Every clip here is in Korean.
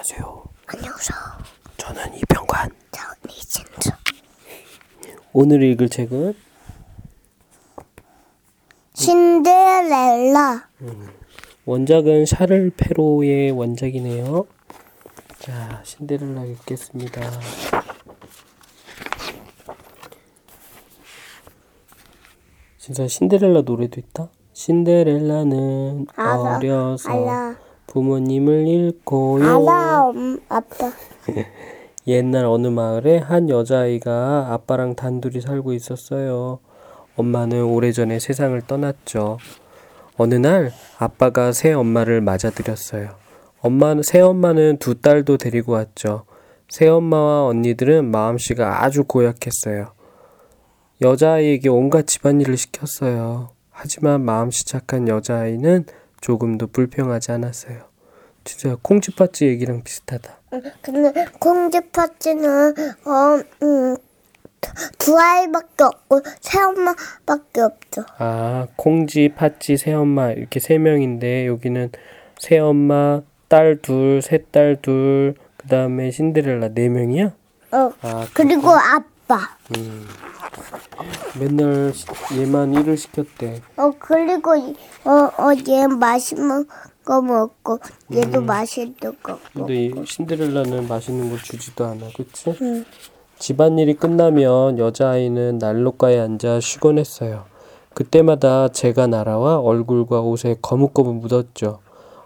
안녕하세요. 안녕하세요. 저는 이병관. 저 리진트. 오늘 읽을 책은 신데렐라. 원작은 샤를 페로의 원작이네요. 자, 신데렐라 읽겠습니다. 진짜 신데렐라 노래도 있다? 신데렐라는 알아, 어려서 알아. 부모님을 잃고요. 알아, 엄, 아빠. 옛날 어느 마을에 한 여자아이가 아빠랑 단둘이 살고 있었어요. 엄마는 오래전에 세상을 떠났죠. 어느 날 아빠가 새 엄마를 맞아들였어요. 엄마는 새 엄마는 두 딸도 데리고 왔죠. 새 엄마와 언니들은 마음씨가 아주 고약했어요. 여자아이에게 온갖 집안일을 시켰어요. 하지만 마음씨 착한 여자아이는 조금도 불평하지 않았어요. 진짜 콩쥐팥쥐 얘기랑 비슷하다. 근데 콩쥐 파찌는 어, 음, 두 아이밖에 없고 새 엄마밖에 없죠. 아, 콩쥐, 팥쥐, 새엄마 이렇게 세 명인데 여기는 새엄마, 딸 둘, 새딸 둘, 그 다음에 신데렐라 네 명이야? 어, 아, 그리고 아빠. 음. 맨날 시- 얘만 일을 시켰대. 어, 그리고 이- 어, 어, 얘 맛있는 거 먹고 얘도 맛있는 거 먹고. 근데 이 신데렐라는 맛있는 거 주지도 않아, 그치? 응. 집안일이 끝나면 여자아이는 난로가에 앉아 쉬곤 했어요. 그때마다 재가 날아와 얼굴과 옷에 거뭇거뭇 묻었죠.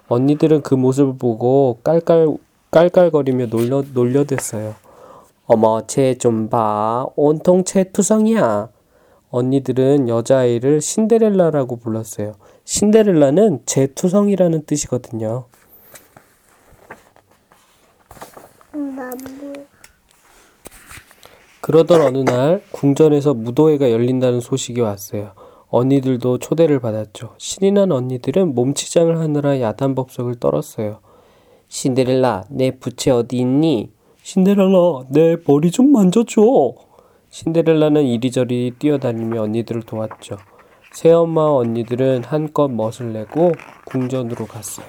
언니들은 그 모습을 보고 깔깔, 깔깔거리며 놀려, 놀려댔어요. 어머, 쟤 좀 봐. 온통 채투성이야. 언니들은 여자아이를 신데렐라라고 불렀어요. 신데렐라는 제투성이라는 뜻이거든요. 그러던 어느 날 궁전에서 무도회가 열린다는 소식이 왔어요. 언니들도 초대를 받았죠. 신이 난 언니들은 몸치장을 하느라 야단법석을 떨었어요. 신데렐라, 내 부채 어디 있니? 신데렐라, 내 머리 좀 만져줘. 신데렐라는 이리저리 뛰어다니며 언니들을 도왔죠. 새엄마와 언니들은 한껏 멋을 내고 궁전으로 갔어요.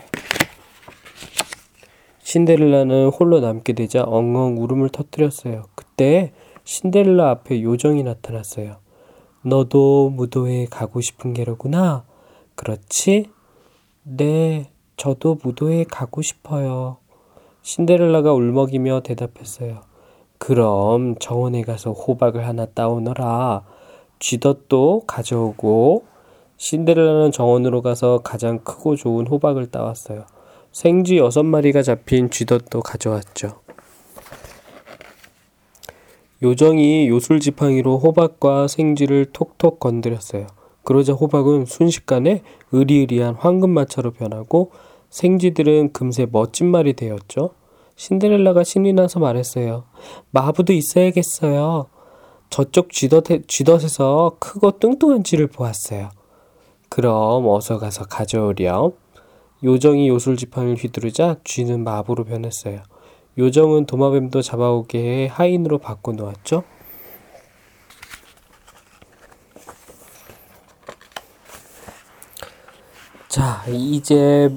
신데렐라는 홀로 남게 되자 엉엉 울음을 터뜨렸어요. 그때 신데렐라 앞에 요정이 나타났어요. 너도 무도회에 가고 싶은 게로구나. 그렇지? 네, 저도 무도회에 가고 싶어요. 신데렐라가 울먹이며 대답했어요. 그럼 정원에 가서 호박을 하나 따오너라. 쥐덫도 가져오고 신데렐라는 정원으로 가서 가장 크고 좋은 호박을 따왔어요. 생쥐 여섯 마리가 잡힌 쥐덫도 가져왔죠. 요정이 요술 지팡이로 호박과 생쥐를 톡톡 건드렸어요. 그러자 호박은 순식간에 으리으리한 황금마차로 변하고 생쥐들은 금세 멋진 말이 되었죠. 신데렐라가 신이 나서 말했어요. 마부도 있어야겠어요. 저쪽 쥐덫에, 쥐덫에서 크고 뚱뚱한 쥐를 보았어요. 그럼 어서 가서 가져오렴. 요정이 요술 지팡이를 휘두르자 쥐는 마부로 변했어요. 요정은 도마뱀도 잡아오게 해 하인으로 바꿔 놓았죠. 자, 이제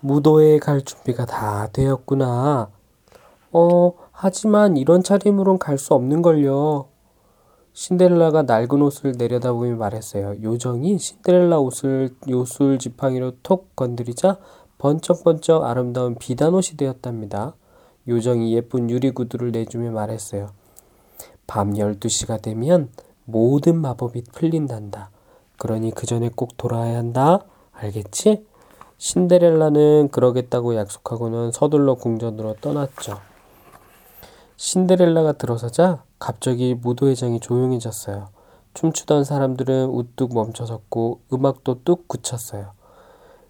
무도회에 갈 준비가 다 되었구나. 어, 하지만 이런 차림으론 갈 수 없는걸요. 신데렐라가 낡은 옷을 내려다보며 말했어요. 요정이 신데렐라 옷을 요술 지팡이로 톡 건드리자 번쩍번쩍 아름다운 비단옷이 되었답니다. 요정이 예쁜 유리구두를 내주며 말했어요. 밤 12시가 되면 모든 마법이 풀린단다. 그러니 그 전에 꼭 돌아야 한다. 알겠지? 신데렐라는 그러겠다고 약속하고는 서둘러 궁전으로 떠났죠. 신데렐라가 들어서자 갑자기 무도회장이 조용해졌어요. 춤추던 사람들은 우뚝 멈춰섰고 음악도 뚝 굳혔어요.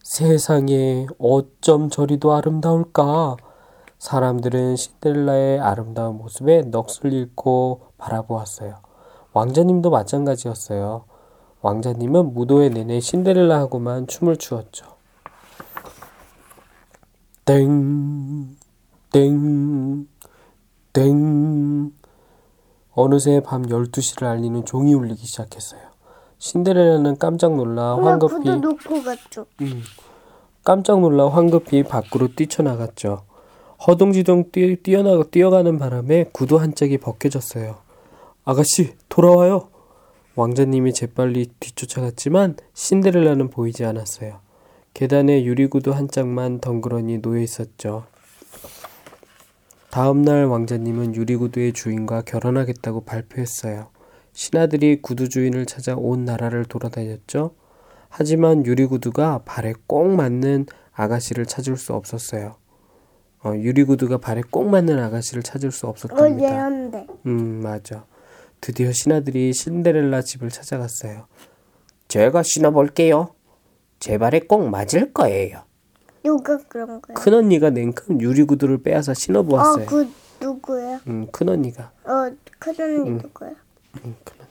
세상에 어쩜 저리도 아름다울까? 사람들은 신데렐라의 아름다운 모습에 넋을 잃고 바라보았어요. 왕자님도 마찬가지였어요. 왕자님은 무도회 내내 신데렐라하고만 춤을 추었죠. 땡, 땡, 땡. 어느새 밤 12시를 알리는 종이 울리기 시작했어요. 신데렐라는 깜짝 놀라 황급히 놓고 갔죠. 음, 깜짝 놀라 황급히 밖으로 뛰쳐나갔죠. 허둥지둥 뛰, 뛰어나, 뛰어가는 바람에 구두 한 짝이 벗겨졌어요. 아가씨, 돌아와요! 왕자님이 재빨리 뒤쫓아갔지만 신데렐라는 보이지 않았어요. 계단에 유리구두 한 짝만 덩그러니 놓여 있었죠. 다음 날 왕자님은 유리구두의 주인과 결혼하겠다고 발표했어요. 신하들이 구두 주인을 찾아 온 나라를 돌아다녔죠. 하지만 유리구두가 발에 꼭 맞는 아가씨를 찾을 수 없었어요. 어, 유리구두가 발에 꼭 맞는 아가씨를 찾을 수 어, 없었답니다. 얘한데. 음, 맞아. 드디어 신하들이 신데렐라 집을 찾아갔어요. 제가 신어볼게요. 제 발에 꼭 맞을 거예요. 누가 그런 거야? 큰 언니가 냉큼 유리구두를 빼앗아 신어보았어요. 어, 그 누구야? 음, 큰 언니가. 어, 큰 언니 누구야? 음, 큰 언니.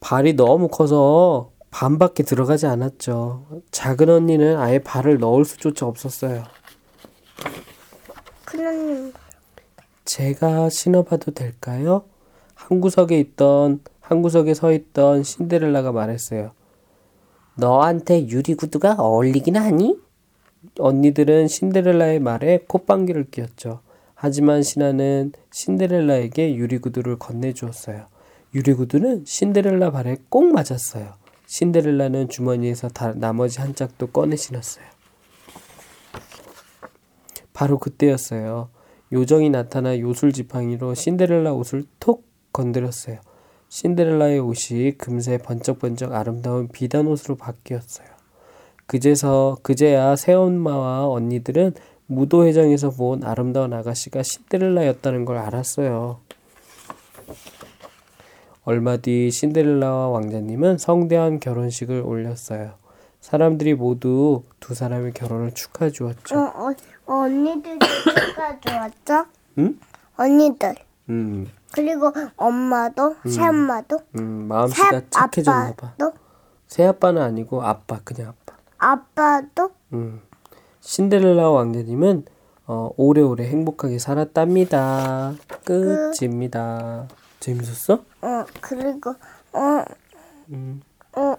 발이 너무 커서 반밖에 들어가지 않았죠. 작은 언니는 아예 발을 넣을 수조차 없었어요. 큰 언니. 제가 신어봐도 될까요? 한 구석에 있던 한 구석에 서 있던 신데렐라가 말했어요. 너한테 유리구두가 어울리긴 하니? 언니들은 신데렐라의 말에 콧방귀를 뀌었죠. 하지만 신하는 신데렐라에게 유리구두를 건네주었어요. 유리구두는 신데렐라 발에 꼭 맞았어요. 신데렐라는 주머니에서 다, 나머지 한 짝도 꺼내 신었어요. 바로 그때였어요. 요정이 나타나 요술 지팡이로 신데렐라 옷을 톡 건드렸어요. 신데렐라의 옷이 금세 번쩍번쩍 아름다운 비단 옷으로 바뀌었어요. 그제서 그제야 새엄마와 언니들은 무도회장에서 본 아름다운 아가씨가 신데렐라였다는 걸 알았어요. 얼마 뒤 신데렐라와 왕자님은 성대한 결혼식을 올렸어요. 사람들이 모두 두 사람의 결혼을 축하해 어, 주었죠. 어, 언니들 누가 좋았죠? 응? 언니들. 음, 그리고 엄마도, 새엄마도, 음, 마음씨가 착해졌나 봐. 새아빠도, 새아빠는 아니고 아빠, 그냥 아빠. 아빠도, 음. 신데렐라 왕자님은 어, 오래오래 행복하게 살았답니다. 끝입니다. 재밌었어? 어, 그리고, 어, 음. 어,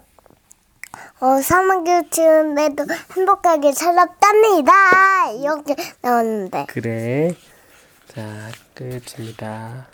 어, 사막을 치는데도 행복하게 살았답니다. 이렇게 나왔는데. 그래. 자, 끝입니다.